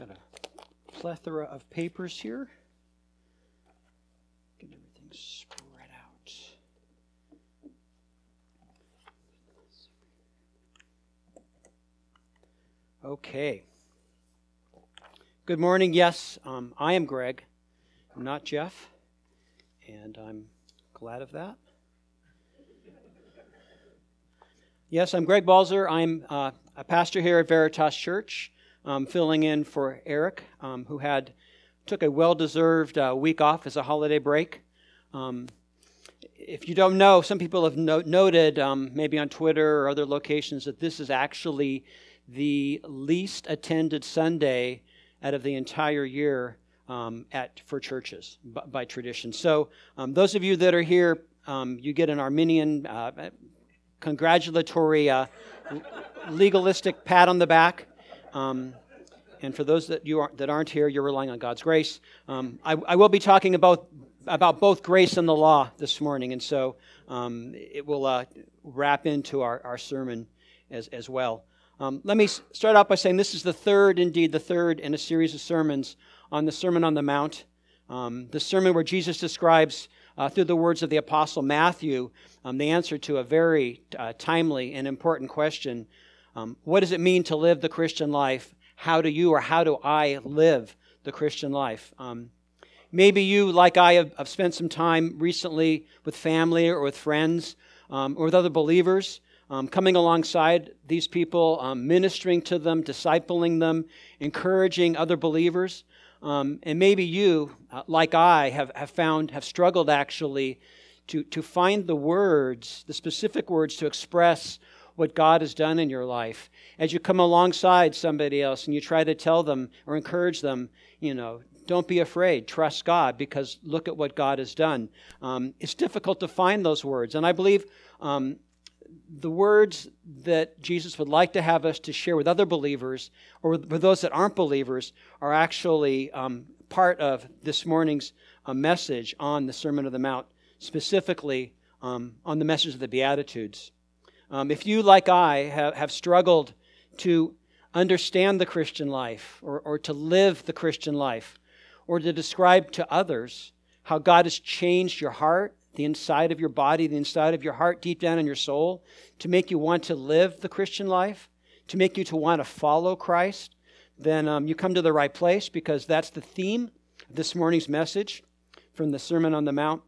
Got a plethora of papers here. Get everything spread out. Okay. Good morning. Yes, um, I am Greg. I'm not Jeff, and I'm glad of that. Yes, I'm Greg Balzer. I'm uh, a pastor here at Veritas Church, um, filling in for Eric, um, who had took a well-deserved uh, week off as a holiday break. Um, if you don't know, some people have no- noted, um, maybe on Twitter or other locations, that this is actually the least attended Sunday out of the entire year um, at for churches by, by tradition. So um, those of you that are here, you get an Arminian uh, congratulatory uh, legalistic pat on the back. Um, and for those that you are, that aren't here, you're relying on God's grace. Um, I, I, will be talking about about both grace and the law this morning, and so um, it will uh, wrap into our, our sermon as as well. Um, let me start out by saying this is the third, indeed, the third in a series of sermons on the Sermon on the Mount. Um, the sermon where Jesus describes, uh, through the words of the Apostle Matthew, um, the answer to a very uh, timely and important question um, What does it mean to live the Christian life? How do you or how do I live the Christian life? Um, maybe you, like I, have, have, spent some time recently with family or with friends um, or with other believers um, coming alongside these people, um, ministering to them, discipling them, encouraging other believers. Um, and maybe you, uh, like I, have, have found, have struggled actually to, to find the words, the specific words to express what God has done in your life. As you come alongside somebody else and you try to tell them or encourage them, you know, don't be afraid. Trust God because look at what God has done. Um, it's difficult to find those words. And I believe um, the words that Jesus would like to have us to share with other believers or with, those that aren't believers are actually um, part of this morning's uh, message on the Sermon of the Mount, specifically um, on the message of the Beatitudes. Um, if you, like I, have, have struggled to understand the Christian life or, or to live the Christian life or to describe to others how God has changed your heart the inside of your body, the inside of your heart, deep down in your soul, to make you want to live the Christian life, to make you to want to follow Christ, then um, you come to the right place because that's the theme of this morning's message from the Sermon on the Mount,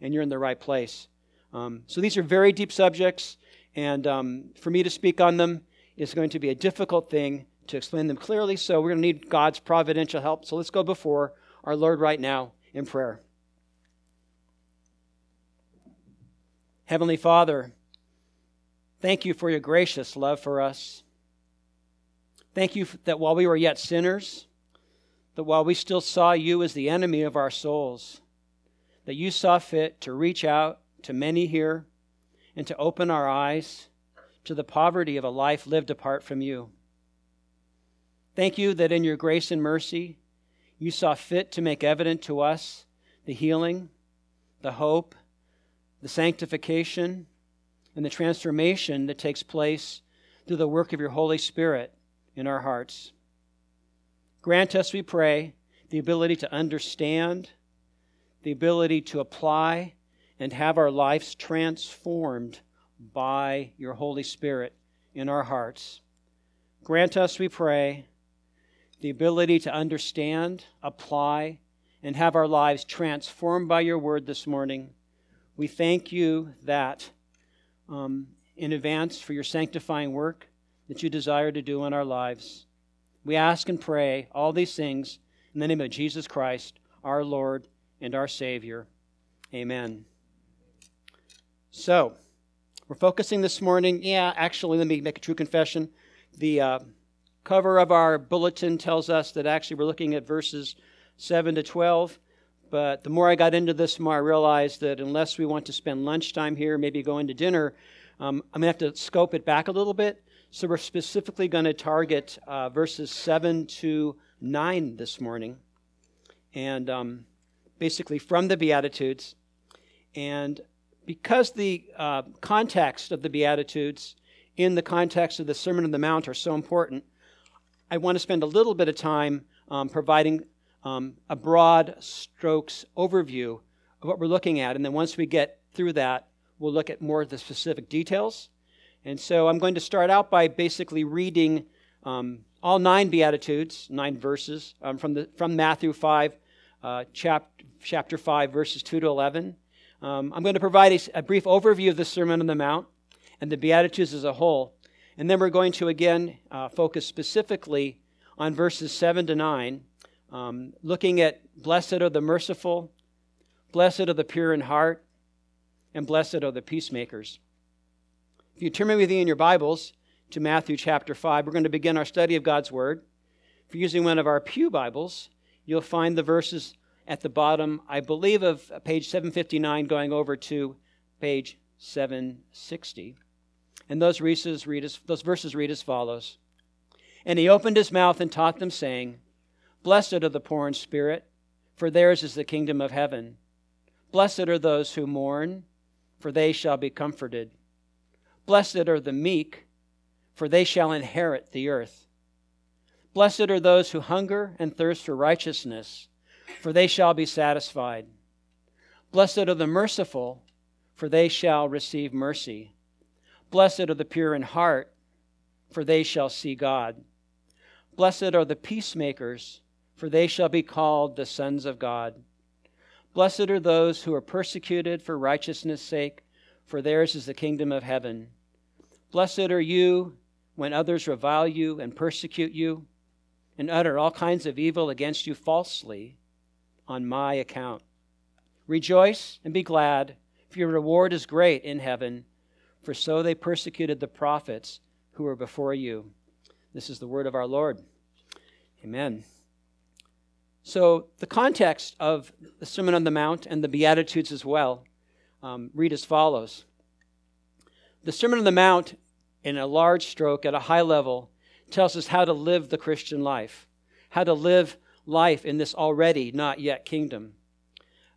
and you're in the right place. Um, so these are very deep subjects, and um, for me to speak on them is going to be a difficult thing to explain them clearly, so we're going to need God's providential help. So let's go before our Lord right now in prayer. Heavenly Father, thank you for your gracious love for us. Thank you that while we were yet sinners, that while we still saw you as the enemy of our souls, that you saw fit to reach out to many here and to open our eyes to the poverty of a life lived apart from you. Thank you that in your grace and mercy, you saw fit to make evident to us the healing, the hope, the sanctification, and the transformation that takes place through the work of your Holy Spirit in our hearts. Grant us, we pray, the ability to understand, the ability to apply, and have our lives transformed by your Holy Spirit in our hearts. Grant us, we pray, the ability to understand, apply, and have our lives transformed by your word this morning we thank you that um, in advance for your sanctifying work that you desire to do in our lives. We ask and pray all these things in the name of Jesus Christ, our Lord and our Savior. Amen. So, we're focusing this morning. Yeah, actually, let me make a true confession. The uh, cover of our bulletin tells us that actually we're looking at verses 7 to 12. But the more I got into this, the more I realized that unless we want to spend lunchtime here, maybe go into dinner, um, I'm going to have to scope it back a little bit. So we're specifically going to target uh, verses 7 to 9 this morning. And um, basically from the Beatitudes. And because the uh, context of the Beatitudes in the context of the Sermon on the Mount are so important, I want to spend a little bit of time um, providing um, a broad strokes overview of what we're looking at. And then once we get through that, we'll look at more of the specific details. And so I'm going to start out by basically reading um, all nine Beatitudes, nine verses um, from, the, from Matthew 5, uh, chap, chapter 5, verses 2 to 11. Um, I'm going to provide a, a, brief overview of the Sermon on the Mount and the Beatitudes as a whole. And then we're going to again uh, focus specifically on verses 7 to 9, um, looking at blessed are the merciful, blessed are the pure in heart, and blessed are the peacemakers. If you turn with me in your Bibles to Matthew chapter 5, we're going to begin our study of God's Word. If you're using one of our Pew Bibles, you'll find the verses at the bottom, I believe, of page 759 going over to page 760. And those verses read as, those verses read as follows And he opened his mouth and taught them, saying, Blessed are the poor in spirit, for theirs is the kingdom of heaven. Blessed are those who mourn, for they shall be comforted. Blessed are the meek, for they shall inherit the earth. Blessed are those who hunger and thirst for righteousness, for they shall be satisfied. Blessed are the merciful, for they shall receive mercy. Blessed are the pure in heart, for they shall see God. Blessed are the peacemakers, for they shall be called the sons of God. Blessed are those who are persecuted for righteousness' sake, for theirs is the kingdom of heaven. Blessed are you when others revile you and persecute you and utter all kinds of evil against you falsely on my account. Rejoice and be glad, for your reward is great in heaven, for so they persecuted the prophets who were before you. This is the word of our Lord. Amen. So, the context of the Sermon on the Mount and the Beatitudes as well um, read as follows The Sermon on the Mount, in a large stroke, at a high level, tells us how to live the Christian life, how to live life in this already not yet kingdom.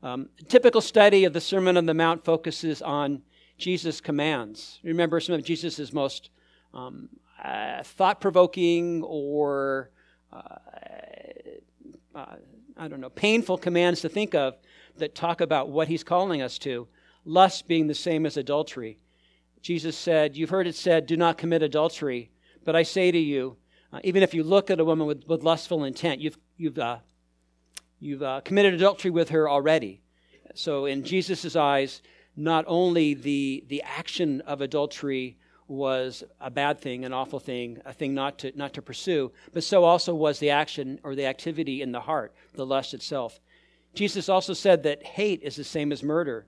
Um, typical study of the Sermon on the Mount focuses on Jesus' commands. Remember some of Jesus' most um, uh, thought provoking or uh, uh, I don't know, painful commands to think of that talk about what he's calling us to. Lust being the same as adultery. Jesus said, You've heard it said, do not commit adultery. But I say to you, uh, even if you look at a woman with, with lustful intent, you've, you've, uh, you've uh, committed adultery with her already. So, in Jesus' eyes, not only the, the action of adultery was a bad thing, an awful thing, a thing not to, not to pursue, but so also was the action or the activity in the heart, the lust itself. Jesus also said that hate is the same as murder.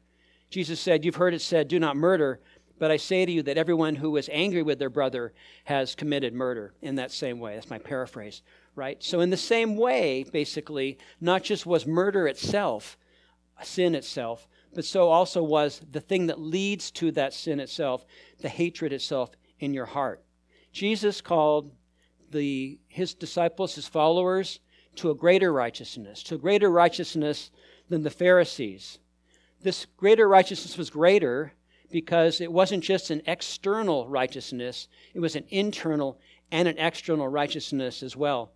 Jesus said, You've heard it said, do not murder, but I say to you that everyone who is angry with their brother has committed murder in that same way. That's my paraphrase, right? So, in the same way, basically, not just was murder itself, sin itself, but so also was the thing that leads to that sin itself, the hatred itself in your heart. Jesus called the, his disciples, his followers, to a greater righteousness, to a greater righteousness than the Pharisees. This greater righteousness was greater because it wasn't just an external righteousness, it was an internal and an external righteousness as well.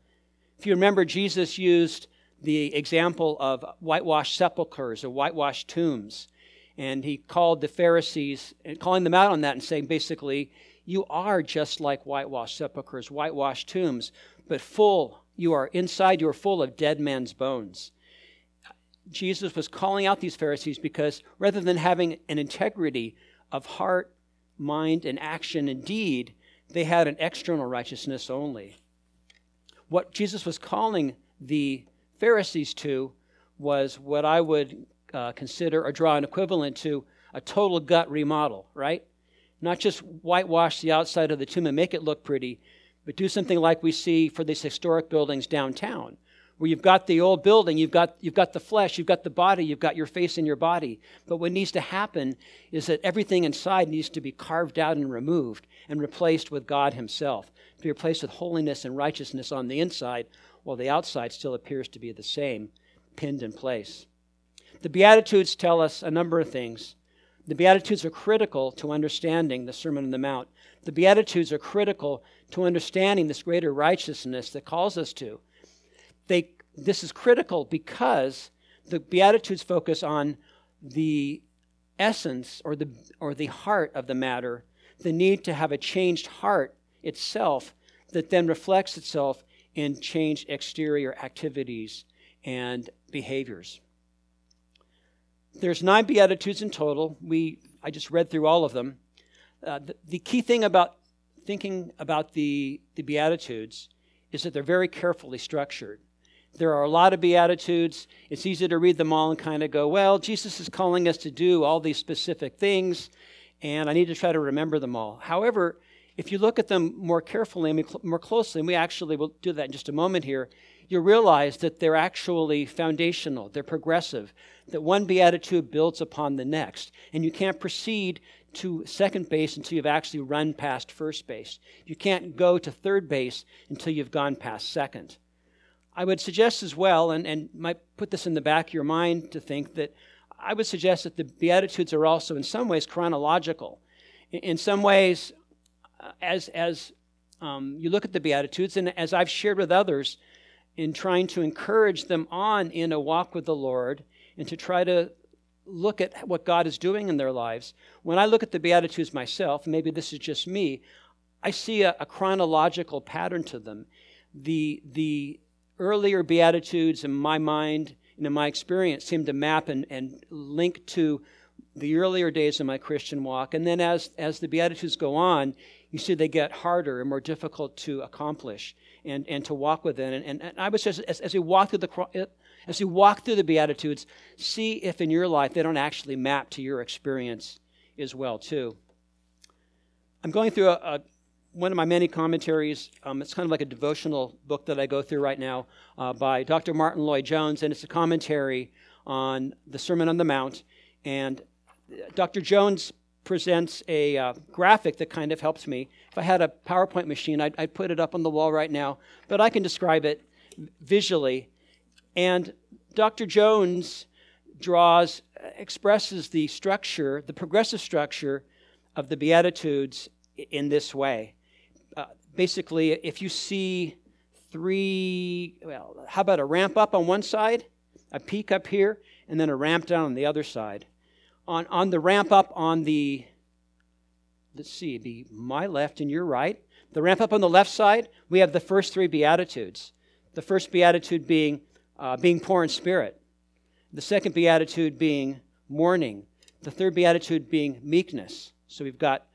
If you remember, Jesus used the example of whitewashed sepulchres or whitewashed tombs. And he called the Pharisees, calling them out on that and saying basically, you are just like whitewashed sepulchres, whitewashed tombs, but full, you are inside, you are full of dead men's bones. Jesus was calling out these Pharisees because rather than having an integrity of heart, mind, and action and deed, they had an external righteousness only. What Jesus was calling the Pharisees to was what I would uh, consider or draw an equivalent to a total gut remodel, right? Not just whitewash the outside of the tomb and make it look pretty, but do something like we see for these historic buildings downtown, where you've got the old building, you've got, you've got the flesh, you've got the body, you've got your face in your body. But what needs to happen is that everything inside needs to be carved out and removed and replaced with God Himself, to be replaced with holiness and righteousness on the inside, while the outside still appears to be the same, pinned in place. The Beatitudes tell us a number of things. The Beatitudes are critical to understanding the Sermon on the Mount, the Beatitudes are critical to understanding this greater righteousness that calls us to. They, this is critical because the Beatitudes focus on the essence or the, or the heart of the matter, the need to have a changed heart itself that then reflects itself in changed exterior activities and behaviors. There's nine Beatitudes in total. We, I just read through all of them. Uh, the, the, key thing about thinking about the, the Beatitudes is that they're very carefully structured. There are a lot of Beatitudes. It's easy to read them all and kind of go, well, Jesus is calling us to do all these specific things, and I need to try to remember them all. However, if you look at them more carefully and more closely, and we actually will do that in just a moment here, you'll realize that they're actually foundational, they're progressive, that one beatitude builds upon the next. And you can't proceed to second base until you've actually run past first base. You can't go to third base until you've gone past second. I would suggest as well, and, and might put this in the back of your mind to think that I would suggest that the Beatitudes are also in some ways chronological. In, in some ways, uh, as, as um, you look at the Beatitudes, and as I've shared with others in trying to encourage them on in a walk with the Lord and to try to look at what God is doing in their lives, when I look at the Beatitudes myself, maybe this is just me, I see a, a chronological pattern to them. The, the earlier Beatitudes in my mind and in my experience seem to map and, and link to the earlier days of my Christian walk. And then as, as the Beatitudes go on, you see they get harder and more difficult to accomplish and, and to walk within. And, and, and I would say, as, as you walk through the as you walk through the Beatitudes, see if in your life they don't actually map to your experience as well, too. I'm going through a one of my many commentaries. Um, it's kind of like a devotional book that I go through right now uh, by Dr. Martyn Lloyd-Jones, and it's a commentary on the Sermon on the Mount. And Dr. Jones presents a uh, graphic that kind of helps me. If I had a PowerPoint machine, I'd, I'd, put it up on the wall right now, but I can describe it visually. And Dr. Jones draws, expresses the structure, the progressive structure of the Beatitudes in this way. Basically, if you see three, well, how about a ramp up on one side, a peak up here, and then a ramp down on the other side? on, on the ramp up on the, let's see, the my left and your right. The ramp up on the left side, we have the first three Beatitudes. The first Beatitude being uh, being poor in spirit. The second Beatitude being mourning. The third Beatitude being meekness. So we've got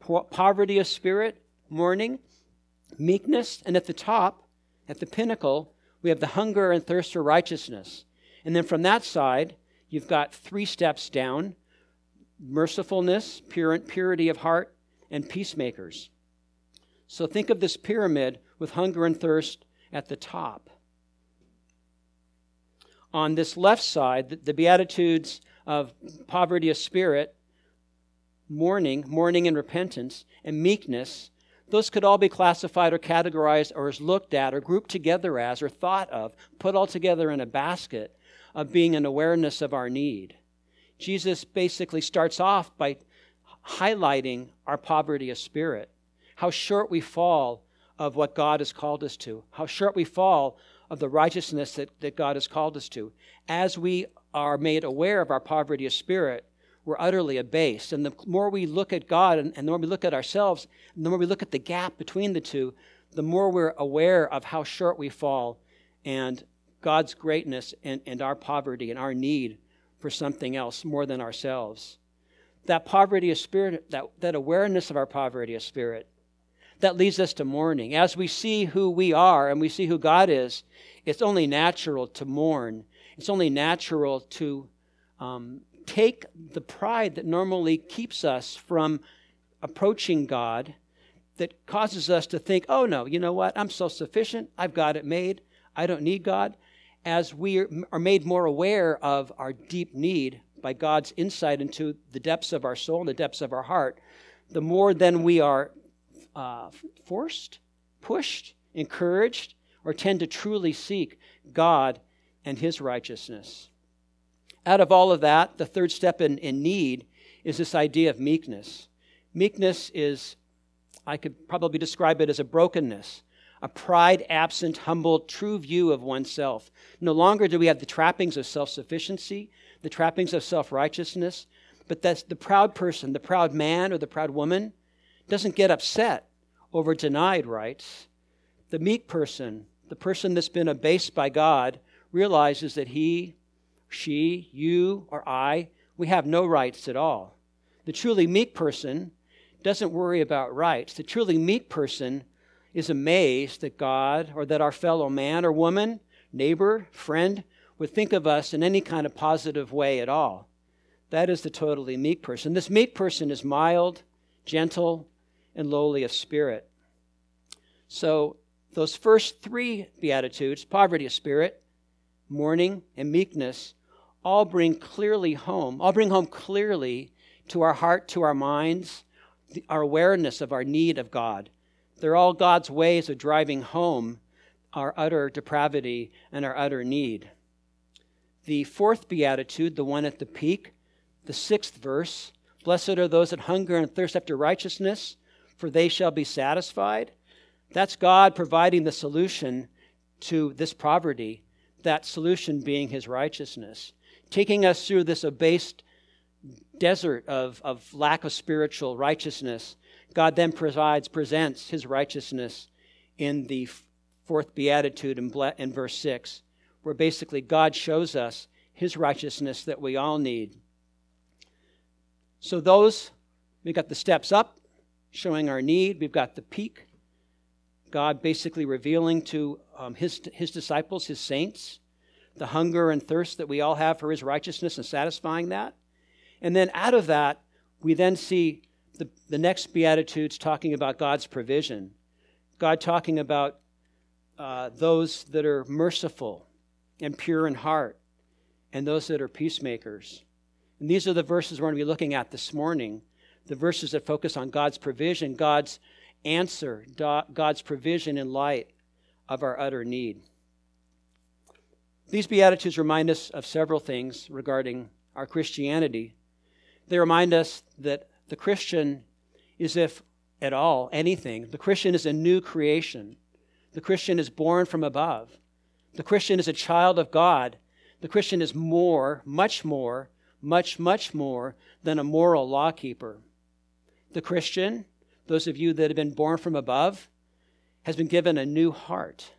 po- poverty of spirit, mourning, meekness, and at the top, at the pinnacle, we have the hunger and thirst for righteousness. And then from that side, You've got three steps down mercifulness, purity of heart, and peacemakers. So think of this pyramid with hunger and thirst at the top. On this left side, the Beatitudes of poverty of spirit, mourning, mourning and repentance, and meekness, those could all be classified or categorized or as looked at or grouped together as or thought of, put all together in a basket of being an awareness of our need. Jesus basically starts off by highlighting our poverty of spirit, how short we fall of what God has called us to, how short we fall of the righteousness that, that God has called us to. As we are made aware of our poverty of spirit, we're utterly abased. And the more we look at God and, and the more we look at ourselves, the more we look at the gap between the two, the more we're aware of how short we fall and God's greatness and, and our poverty and our need for something else more than ourselves. That poverty of spirit, that, that awareness of our poverty of spirit, that leads us to mourning. As we see who we are and we see who God is, it's only natural to mourn. It's only natural to um, take the pride that normally keeps us from approaching God, that causes us to think, oh no, you know what? I'm self sufficient. I've got it made. I don't need God as we are made more aware of our deep need by God's insight into the depths of our soul and the depths of our heart, the more then we are uh, forced, pushed, encouraged, or tend to truly seek God and His righteousness. Out of all of that, the third step in, in need is this idea of meekness. Meekness is I could probably describe it as a brokenness, a pride absent, humble, true view of oneself. No longer do we have the trappings of self sufficiency, the trappings of self righteousness, but that's the proud person, the proud man or the proud woman doesn't get upset over denied rights. The meek person, the person that's been abased by God, realizes that he, she, you, or I, we have no rights at all. The truly meek person doesn't worry about rights. The truly meek person is amazed that God or that our fellow man or woman, neighbor, friend, would think of us in any kind of positive way at all. That is the totally meek person. This meek person is mild, gentle, and lowly of spirit. So, those first three Beatitudes poverty of spirit, mourning, and meekness all bring clearly home, all bring home clearly to our heart, to our minds, our awareness of our need of God. They're all God's ways of driving home our utter depravity and our utter need. The fourth beatitude, the one at the peak, the sixth verse Blessed are those that hunger and thirst after righteousness, for they shall be satisfied. That's God providing the solution to this poverty, that solution being his righteousness, taking us through this abased desert of, of lack of spiritual righteousness. God then provides, presents his righteousness in the fourth beatitude in, in verse 6, where basically God shows us his righteousness that we all need. So, those, we've got the steps up, showing our need. We've got the peak, God basically revealing to um, his, his disciples, his saints, the hunger and thirst that we all have for his righteousness and satisfying that. And then out of that, we then see the, the next Beatitudes talking about God's provision. God talking about uh, those that are merciful and pure in heart, and those that are peacemakers. And these are the verses we're going to be looking at this morning the verses that focus on God's provision, God's answer, God's provision in light of our utter need. These Beatitudes remind us of several things regarding our Christianity. They remind us that the Christian is, if at all, anything, the Christian is a new creation. The Christian is born from above. The Christian is a child of God. The Christian is more, much more much, much more than a moral lawkeeper. The Christian, those of you that have been born from above, has been given a new heart.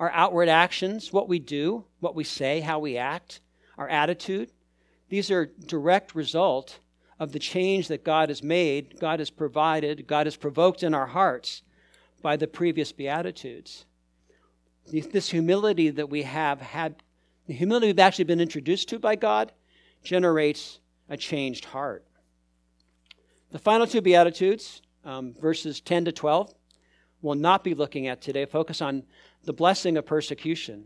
Our outward actions, what we do, what we say, how we act, our attitude, these are direct result of the change that God has made, God has provided, God has provoked in our hearts by the previous Beatitudes. This humility that we have had, the humility we've actually been introduced to by God, generates a changed heart. The final two Beatitudes, um, verses 10 to 12, we'll not be looking at today. Focus on the blessing of persecution.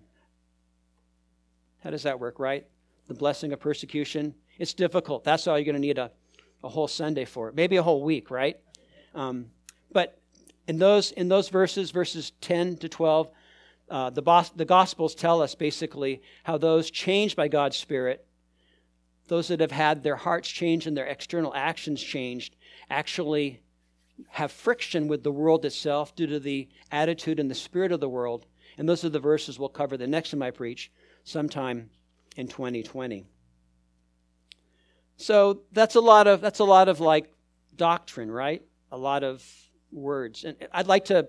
How does that work, right? The blessing of persecution. It's difficult. That's all you're going to need a, a whole Sunday for it, maybe a whole week, right? Um, but in those, in those verses, verses 10 to 12, uh, the, bos- the Gospels tell us basically how those changed by God's Spirit those that have had their hearts changed and their external actions changed actually have friction with the world itself due to the attitude and the spirit of the world. And those are the verses we'll cover the next time I preach, sometime in 2020. So that's a lot of that's a lot of like doctrine, right? A lot of words, and I'd like to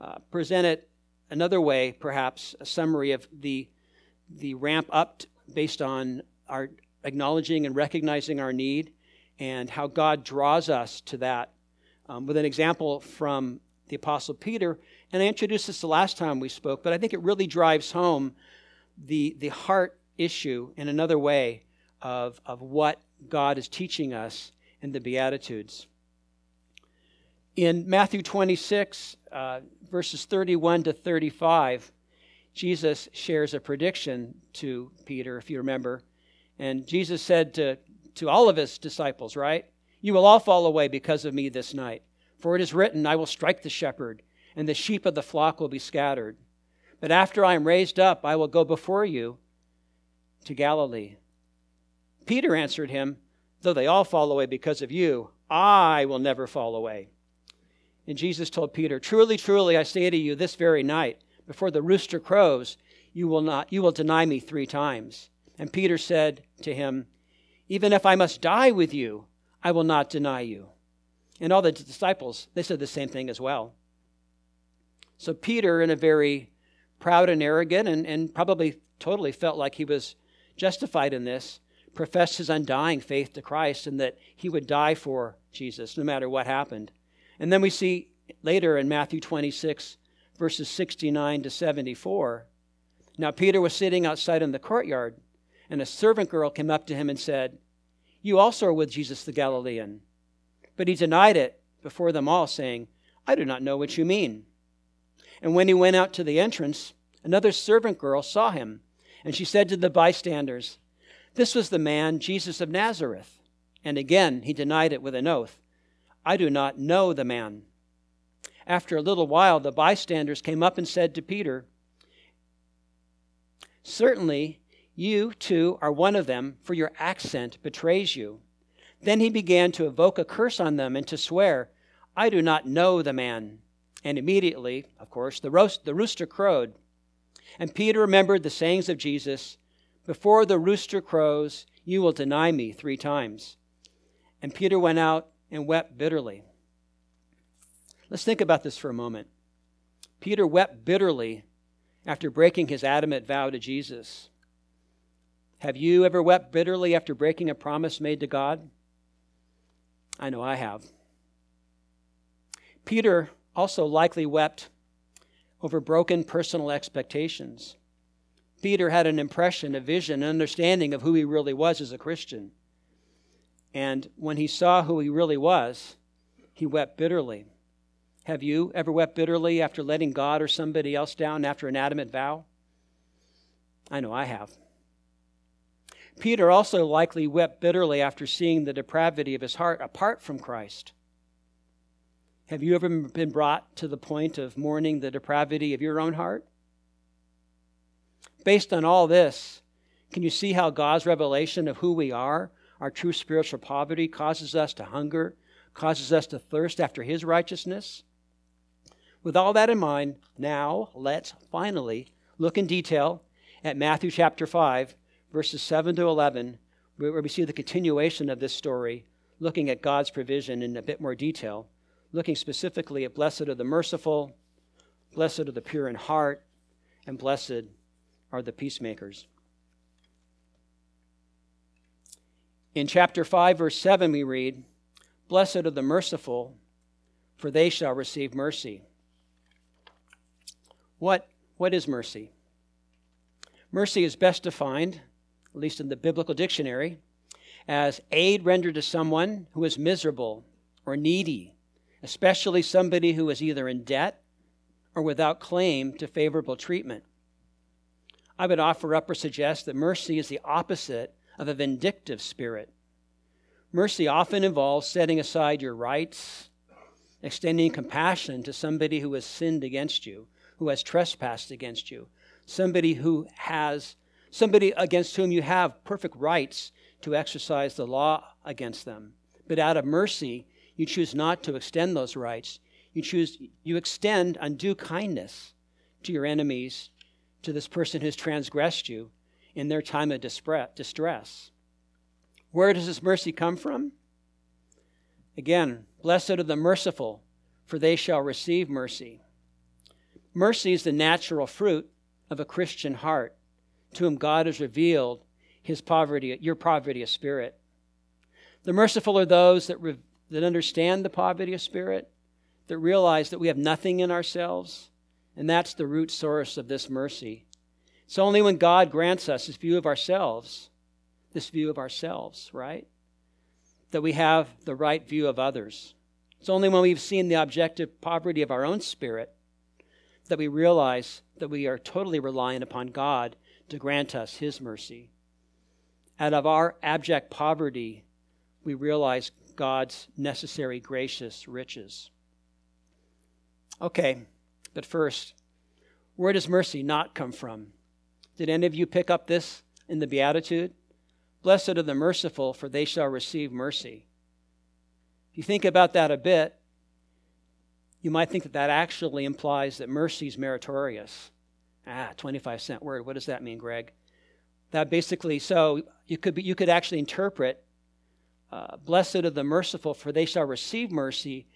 uh, present it another way, perhaps a summary of the the ramp up based on our acknowledging and recognizing our need and how God draws us to that. Um, with an example from the Apostle Peter, and I introduced this the last time we spoke, but I think it really drives home the, the heart issue in another way of, of what God is teaching us in the Beatitudes. In Matthew 26, uh, verses 31 to 35, Jesus shares a prediction to Peter, if you remember. And Jesus said to, to all of his disciples, right? You will all fall away because of me this night. For it is written, I will strike the shepherd, and the sheep of the flock will be scattered. But after I am raised up, I will go before you to Galilee. Peter answered him, Though they all fall away because of you, I will never fall away. And Jesus told Peter, Truly, truly, I say to you, this very night, before the rooster crows, you will not you will deny me three times. And Peter said to him, Even if I must die with you, I will not deny you. And all the disciples, they said the same thing as well. So Peter, in a very proud and arrogant, and, and probably totally felt like he was justified in this, professed his undying faith to Christ and that he would die for Jesus no matter what happened. And then we see later in Matthew 26, verses 69 to 74. Now, Peter was sitting outside in the courtyard, and a servant girl came up to him and said, You also are with Jesus the Galilean. But he denied it before them all, saying, I do not know what you mean. And when he went out to the entrance, another servant girl saw him, and she said to the bystanders, This was the man, Jesus of Nazareth. And again he denied it with an oath, I do not know the man. After a little while, the bystanders came up and said to Peter, Certainly you too are one of them, for your accent betrays you. Then he began to evoke a curse on them and to swear, I do not know the man. And immediately, of course, the, roast, the rooster crowed. And Peter remembered the sayings of Jesus Before the rooster crows, you will deny me three times. And Peter went out and wept bitterly. Let's think about this for a moment. Peter wept bitterly after breaking his adamant vow to Jesus. Have you ever wept bitterly after breaking a promise made to God? I know I have. Peter also likely wept over broken personal expectations. Peter had an impression, a vision, an understanding of who he really was as a Christian. And when he saw who he really was, he wept bitterly. Have you ever wept bitterly after letting God or somebody else down after an adamant vow? I know I have. Peter also likely wept bitterly after seeing the depravity of his heart apart from Christ. Have you ever been brought to the point of mourning the depravity of your own heart? Based on all this, can you see how God's revelation of who we are, our true spiritual poverty, causes us to hunger, causes us to thirst after His righteousness? With all that in mind, now let's finally look in detail at Matthew chapter 5, verses 7 to 11, where we see the continuation of this story, looking at God's provision in a bit more detail, looking specifically at blessed are the merciful, blessed are the pure in heart, and blessed are the peacemakers. In chapter 5, verse 7, we read, Blessed are the merciful, for they shall receive mercy. What, what is mercy? Mercy is best defined, at least in the biblical dictionary, as aid rendered to someone who is miserable or needy, especially somebody who is either in debt or without claim to favorable treatment. I would offer up or suggest that mercy is the opposite of a vindictive spirit. Mercy often involves setting aside your rights, extending compassion to somebody who has sinned against you, who has trespassed against you, somebody who has somebody against whom you have perfect rights to exercise the law against them. But out of mercy, you choose not to extend those rights. You choose you extend undue kindness to your enemies, to this person who's transgressed you in their time of distress. Where does this mercy come from? Again, blessed are the merciful, for they shall receive mercy. Mercy is the natural fruit of a Christian heart to whom God has revealed his poverty, your poverty of spirit. The merciful are those that, re- that understand the poverty of spirit, that realize that we have nothing in ourselves, and that's the root source of this mercy. It's only when God grants us this view of ourselves, this view of ourselves, right? That we have the right view of others. It's only when we've seen the objective poverty of our own spirit that we realize that we are totally reliant upon God to grant us His mercy. Out of our abject poverty, we realize God's necessary gracious riches. Okay, but first, where does mercy not come from? Did any of you pick up this in the Beatitude? Blessed are the merciful, for they shall receive mercy. If you think about that a bit, you might think that that actually implies that mercy is meritorious. Ah, 25 cent word. What does that mean, Greg? That basically, so you could, be, you could actually interpret uh, blessed are the merciful, for they shall receive mercy,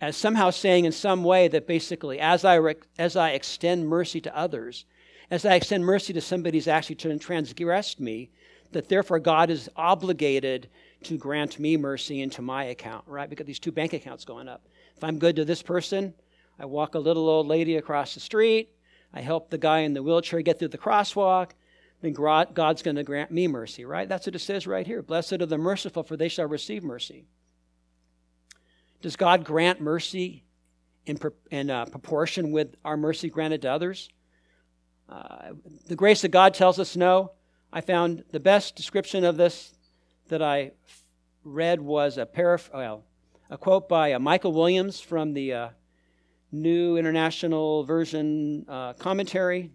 as somehow saying in some way that basically, as I, as I extend mercy to others, as I extend mercy to somebody who's actually transgressed me, that therefore God is obligated to grant me mercy into my account, right? Because these two bank accounts going up. If I'm good to this person, I walk a little old lady across the street, I help the guy in the wheelchair get through the crosswalk, then God's going to grant me mercy, right? That's what it says right here. Blessed are the merciful, for they shall receive mercy. Does God grant mercy in, in uh, proportion with our mercy granted to others? Uh, the grace of God tells us no. I found the best description of this that I read was a paraph- well, a quote by uh, Michael Williams from the uh, New International Version uh, commentary,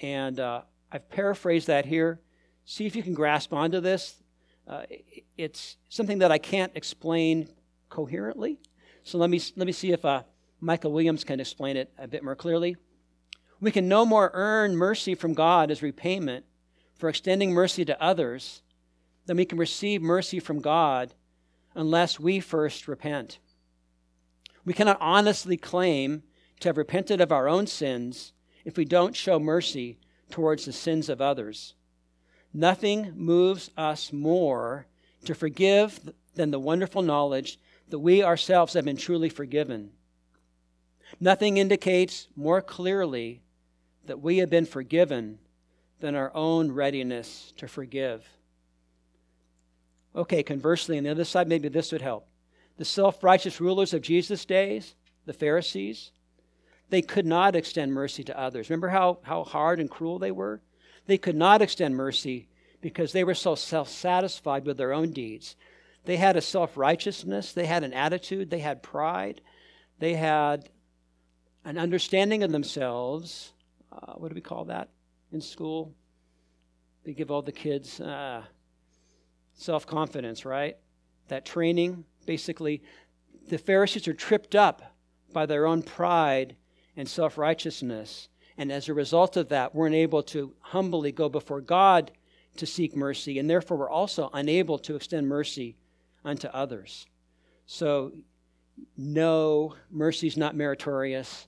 and uh, I've paraphrased that here. See if you can grasp onto this. Uh, it's something that I can't explain coherently. So let me, let me see if uh, Michael Williams can explain it a bit more clearly. We can no more earn mercy from God as repayment for extending mercy to others than we can receive mercy from God unless we first repent. We cannot honestly claim to have repented of our own sins if we don't show mercy towards the sins of others. Nothing moves us more to forgive than the wonderful knowledge that we ourselves have been truly forgiven. Nothing indicates more clearly that we have been forgiven than our own readiness to forgive. Okay, conversely, on the other side, maybe this would help. The self righteous rulers of Jesus' days, the Pharisees, they could not extend mercy to others. Remember how, how hard and cruel they were? They could not extend mercy because they were so self satisfied with their own deeds. They had a self righteousness, they had an attitude, they had pride, they had an understanding of themselves. Uh, what do we call that in school? They give all the kids uh, self confidence, right? That training, basically, the Pharisees are tripped up by their own pride and self righteousness. And as a result of that, we're unable to humbly go before God to seek mercy, and therefore we're also unable to extend mercy unto others. So, no, mercy is not meritorious.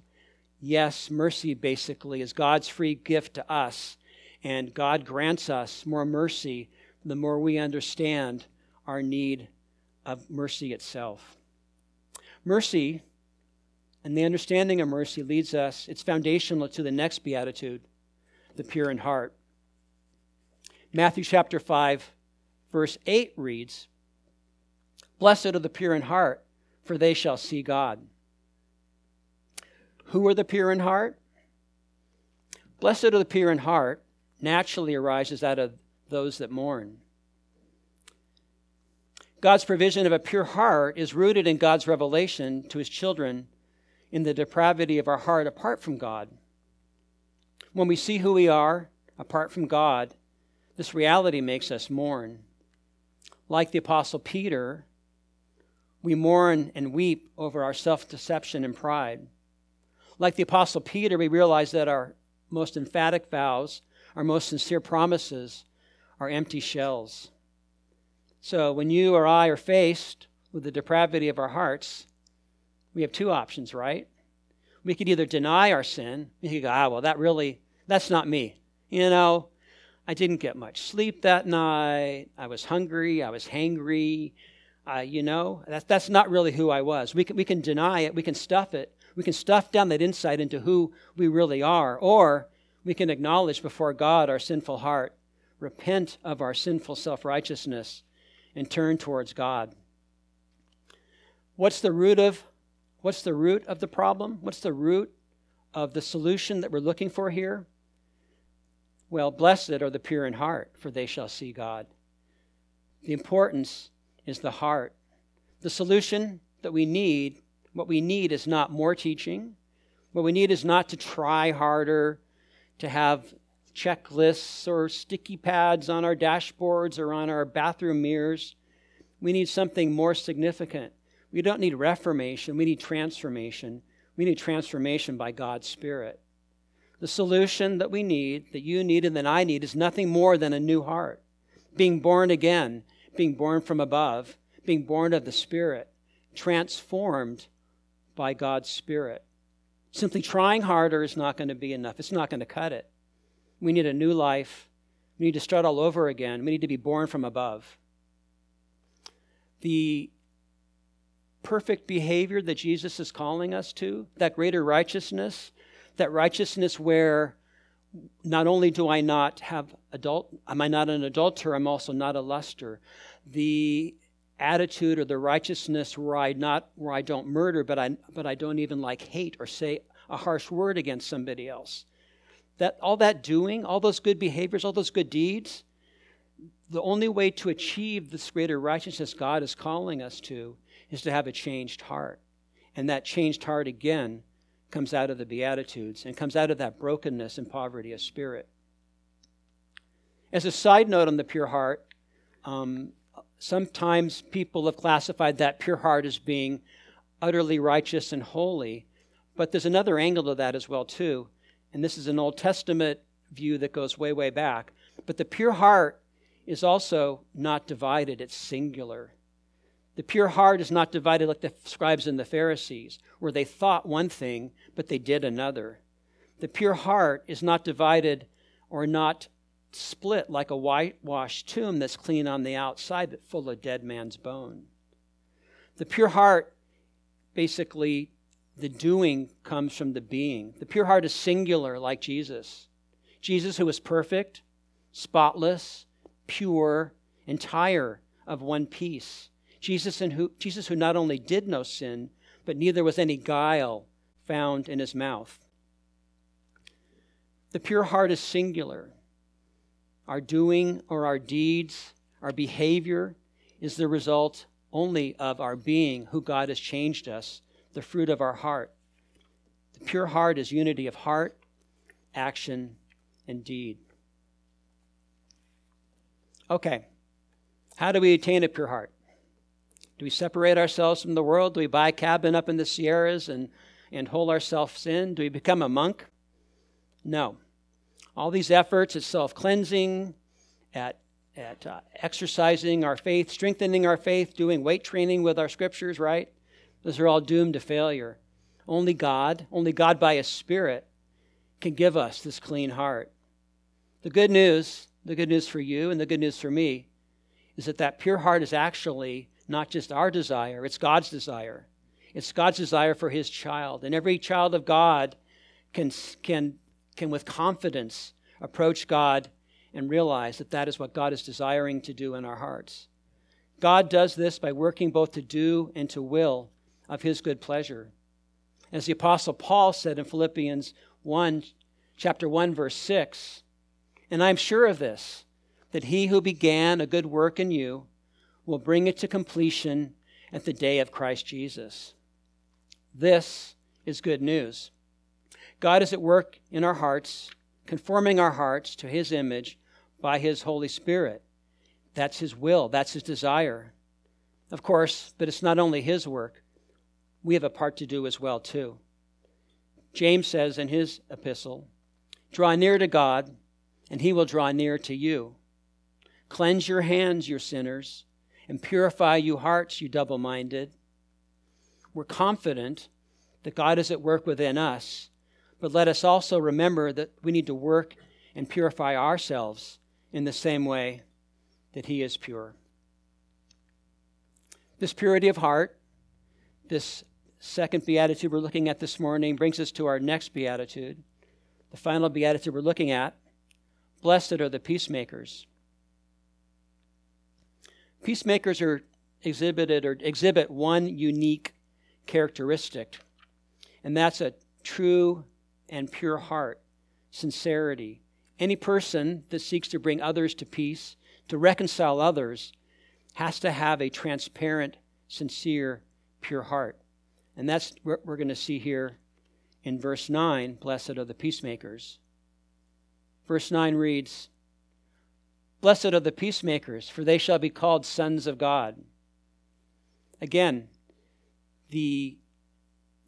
Yes, mercy basically is God's free gift to us, and God grants us more mercy the more we understand our need of mercy itself. Mercy and the understanding of mercy leads us, it's foundational to the next beatitude, the pure in heart. Matthew chapter 5, verse 8 reads Blessed are the pure in heart, for they shall see God. Who are the pure in heart? Blessed are the pure in heart naturally arises out of those that mourn. God's provision of a pure heart is rooted in God's revelation to his children in the depravity of our heart apart from God. When we see who we are apart from God, this reality makes us mourn. Like the Apostle Peter, we mourn and weep over our self deception and pride. Like the Apostle Peter, we realize that our most emphatic vows, our most sincere promises, are empty shells. So when you or I are faced with the depravity of our hearts, we have two options, right? We could either deny our sin, we could go, ah, well, that really, that's not me. You know, I didn't get much sleep that night. I was hungry. I was hangry. Uh, you know, that's, that's not really who I was. We can, we can deny it. We can stuff it. We can stuff down that insight into who we really are. Or we can acknowledge before God our sinful heart, repent of our sinful self righteousness, and turn towards God. What's the root of What's the root of the problem? What's the root of the solution that we're looking for here? Well, blessed are the pure in heart, for they shall see God. The importance is the heart. The solution that we need, what we need is not more teaching. What we need is not to try harder, to have checklists or sticky pads on our dashboards or on our bathroom mirrors. We need something more significant. We don't need reformation, we need transformation. We need transformation by God's Spirit. The solution that we need, that you need, and that I need, is nothing more than a new heart. Being born again, being born from above, being born of the Spirit, transformed by God's Spirit. Simply trying harder is not going to be enough. It's not going to cut it. We need a new life. We need to start all over again. We need to be born from above. The perfect behavior that Jesus is calling us to, that greater righteousness, that righteousness where not only do I not have adult, am I not an adulterer, I'm also not a luster. The attitude or the righteousness where I not where I don't murder, but I but I don't even like hate or say a harsh word against somebody else. That all that doing, all those good behaviors, all those good deeds, the only way to achieve this greater righteousness God is calling us to is to have a changed heart. And that changed heart again comes out of the Beatitudes and comes out of that brokenness and poverty of spirit. As a side note on the pure heart, um, sometimes people have classified that pure heart as being utterly righteous and holy, but there's another angle to that as well too, and this is an Old Testament view that goes way way back. But the pure heart is also not divided; it's singular. The pure heart is not divided like the scribes and the Pharisees, where they thought one thing, but they did another. The pure heart is not divided or not split like a whitewashed tomb that's clean on the outside but full of dead man's bone. The pure heart, basically, the doing comes from the being. The pure heart is singular, like Jesus. Jesus, who was perfect, spotless, pure, entire, of one piece. Jesus, in who, Jesus who not only did no sin, but neither was any guile found in his mouth. The pure heart is singular. Our doing or our deeds, our behavior is the result only of our being, who God has changed us, the fruit of our heart. The pure heart is unity of heart, action, and deed. Okay, how do we attain a pure heart? Do we separate ourselves from the world? Do we buy a cabin up in the Sierras and, and hole ourselves in? Do we become a monk? No. All these efforts at self cleansing, at, at uh, exercising our faith, strengthening our faith, doing weight training with our scriptures, right? Those are all doomed to failure. Only God, only God by His Spirit, can give us this clean heart. The good news, the good news for you and the good news for me, is that that pure heart is actually not just our desire, it's God's desire. It's God's desire for his child. And every child of God can, can, can with confidence approach God and realize that that is what God is desiring to do in our hearts. God does this by working both to do and to will of his good pleasure. As the apostle Paul said in Philippians 1 chapter 1 verse 6, and I'm sure of this that he who began a good work in you will bring it to completion at the day of Christ Jesus. This is good news. God is at work in our hearts, conforming our hearts to His image by His Holy Spirit. That's His will, that's His desire. Of course, but it's not only His work, we have a part to do as well, too. James says in his epistle, Draw near to God, and He will draw near to you. Cleanse your hands, you sinners and purify you hearts, you double minded. We're confident that God is at work within us, but let us also remember that we need to work and purify ourselves in the same way that He is pure. This purity of heart, this second beatitude we're looking at this morning, brings us to our next beatitude, the final beatitude we're looking at. Blessed are the peacemakers. Peacemakers are exhibited or exhibit one unique characteristic, and that's a true and pure heart, sincerity. Any person that seeks to bring others to peace, to reconcile others, has to have a transparent, sincere, pure heart. And that's what we're going to see here in verse 9 Blessed are the peacemakers. Verse 9 reads, Blessed are the peacemakers, for they shall be called sons of God. Again, the,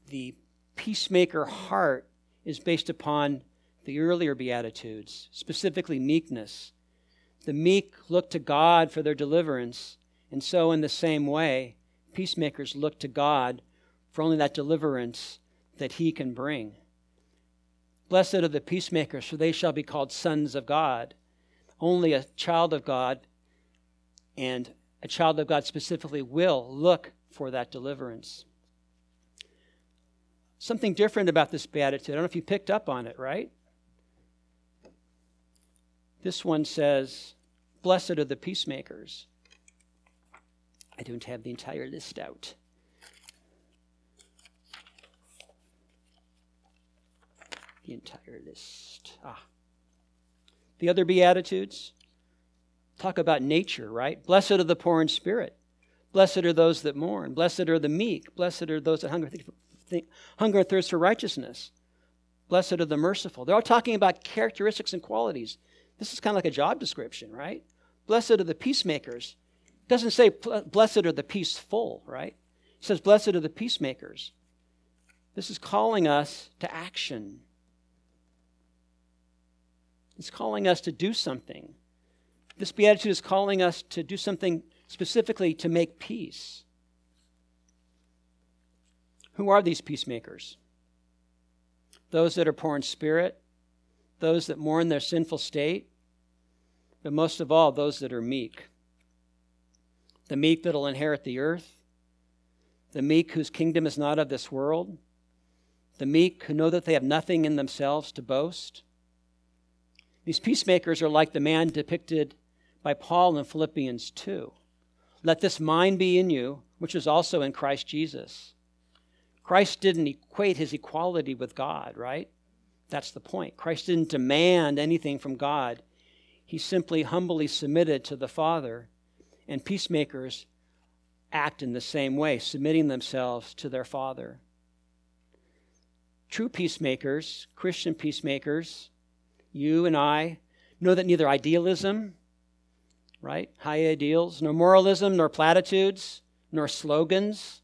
the peacemaker heart is based upon the earlier Beatitudes, specifically meekness. The meek look to God for their deliverance, and so, in the same way, peacemakers look to God for only that deliverance that He can bring. Blessed are the peacemakers, for they shall be called sons of God. Only a child of God and a child of God specifically will look for that deliverance. Something different about this beatitude. I don't know if you picked up on it, right? This one says, Blessed are the peacemakers. I don't have the entire list out. The entire list. Ah. The other Beatitudes talk about nature, right? Blessed are the poor in spirit. Blessed are those that mourn. Blessed are the meek. Blessed are those that hunger, hunger and thirst for righteousness. Blessed are the merciful. They're all talking about characteristics and qualities. This is kind of like a job description, right? Blessed are the peacemakers. It doesn't say blessed are the peaceful, right? It says blessed are the peacemakers. This is calling us to action. It's calling us to do something. This beatitude is calling us to do something specifically to make peace. Who are these peacemakers? Those that are poor in spirit, those that mourn their sinful state, but most of all, those that are meek. The meek that'll inherit the earth, the meek whose kingdom is not of this world, the meek who know that they have nothing in themselves to boast. These peacemakers are like the man depicted by Paul in Philippians 2. Let this mind be in you, which is also in Christ Jesus. Christ didn't equate his equality with God, right? That's the point. Christ didn't demand anything from God. He simply humbly submitted to the Father, and peacemakers act in the same way, submitting themselves to their Father. True peacemakers, Christian peacemakers, you and I, know that neither idealism right? High ideals, nor moralism, nor platitudes, nor slogans,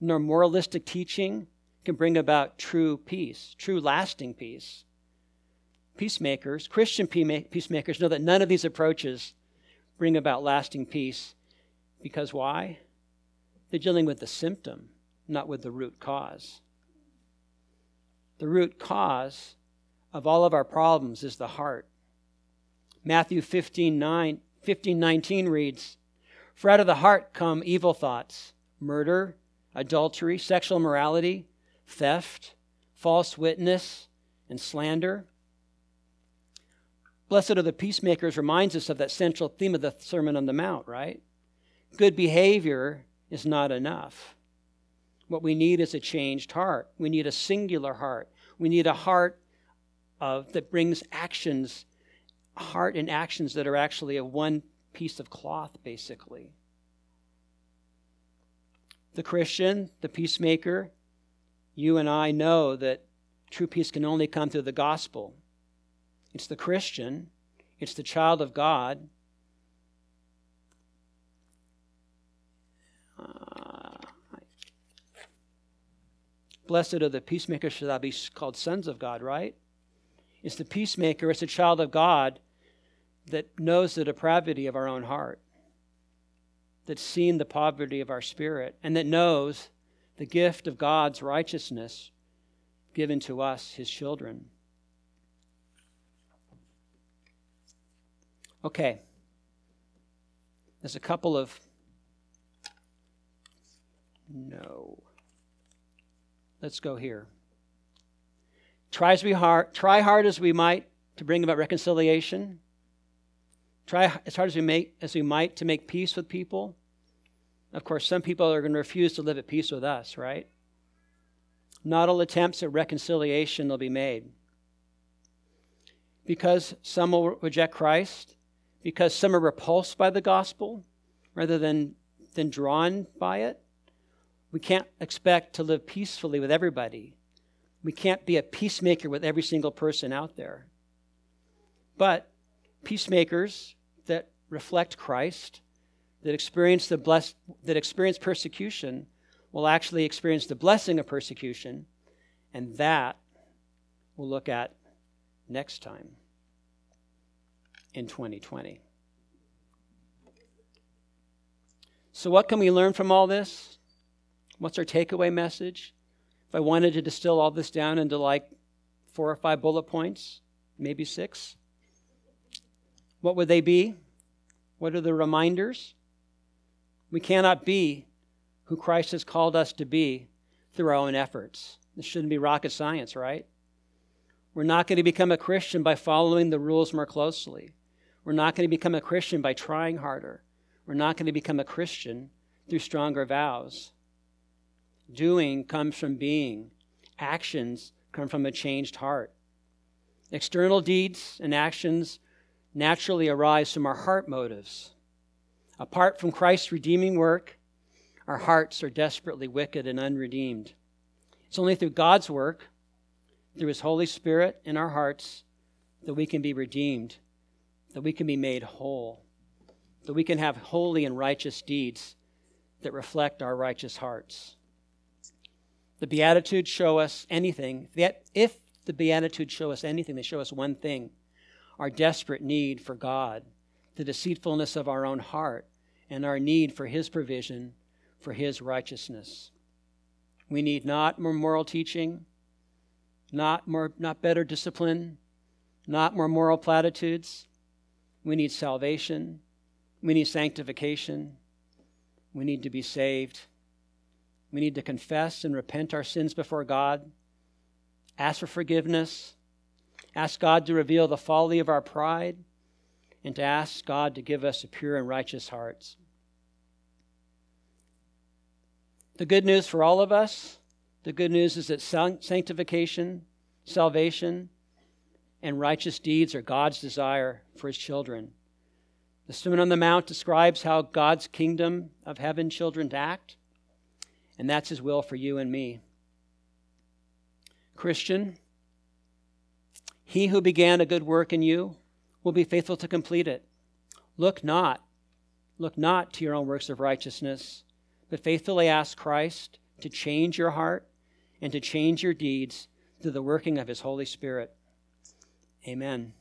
nor moralistic teaching can bring about true peace, true lasting peace. Peacemakers, Christian peacemakers, know that none of these approaches bring about lasting peace. Because why? They're dealing with the symptom, not with the root cause. The root cause of all of our problems is the heart. Matthew 15 9 1519 reads, For out of the heart come evil thoughts, murder, adultery, sexual immorality, theft, false witness, and slander. Blessed are the peacemakers reminds us of that central theme of the Sermon on the Mount, right? Good behavior is not enough. What we need is a changed heart. We need a singular heart. We need a heart of, that brings actions heart and actions that are actually a one piece of cloth, basically. The Christian, the peacemaker, you and I know that true peace can only come through the gospel. It's the Christian, it's the child of God. Uh, blessed are the peacemakers, shall I be called sons of God, right? It's the peacemaker, it's a child of God that knows the depravity of our own heart, that's seen the poverty of our spirit, and that knows the gift of God's righteousness given to us, his children. Okay. There's a couple of. No. Let's go here. Try, as we hard, try hard as we might to bring about reconciliation. Try as hard as we, make, as we might to make peace with people. Of course, some people are going to refuse to live at peace with us, right? Not all attempts at reconciliation will be made. Because some will reject Christ, because some are repulsed by the gospel rather than, than drawn by it, we can't expect to live peacefully with everybody. We can't be a peacemaker with every single person out there. But peacemakers that reflect Christ, that experience the blessed, that experience persecution, will actually experience the blessing of persecution, and that we'll look at next time in 2020. So, what can we learn from all this? What's our takeaway message? If I wanted to distill all this down into like four or five bullet points, maybe six, what would they be? What are the reminders? We cannot be who Christ has called us to be through our own efforts. This shouldn't be rocket science, right? We're not going to become a Christian by following the rules more closely. We're not going to become a Christian by trying harder. We're not going to become a Christian through stronger vows. Doing comes from being, actions come from a changed heart. External deeds and actions naturally arise from our heart motives. Apart from Christ's redeeming work, our hearts are desperately wicked and unredeemed. It's only through God's work, through His Holy Spirit in our hearts, that we can be redeemed, that we can be made whole, that we can have holy and righteous deeds that reflect our righteous hearts. The Beatitudes show us anything. If the Beatitudes show us anything, they show us one thing our desperate need for God, the deceitfulness of our own heart, and our need for His provision, for His righteousness. We need not more moral teaching, not, more, not better discipline, not more moral platitudes. We need salvation. We need sanctification. We need to be saved. We need to confess and repent our sins before God, ask for forgiveness, ask God to reveal the folly of our pride, and to ask God to give us a pure and righteous heart. The good news for all of us, the good news is that sanctification, salvation, and righteous deeds are God's desire for his children. The Sermon on the Mount describes how God's kingdom of heaven children act. And that's His will for you and me. Christian, he who began a good work in you will be faithful to complete it. Look not, look not to your own works of righteousness, but faithfully ask Christ to change your heart and to change your deeds through the working of his Holy Spirit. Amen.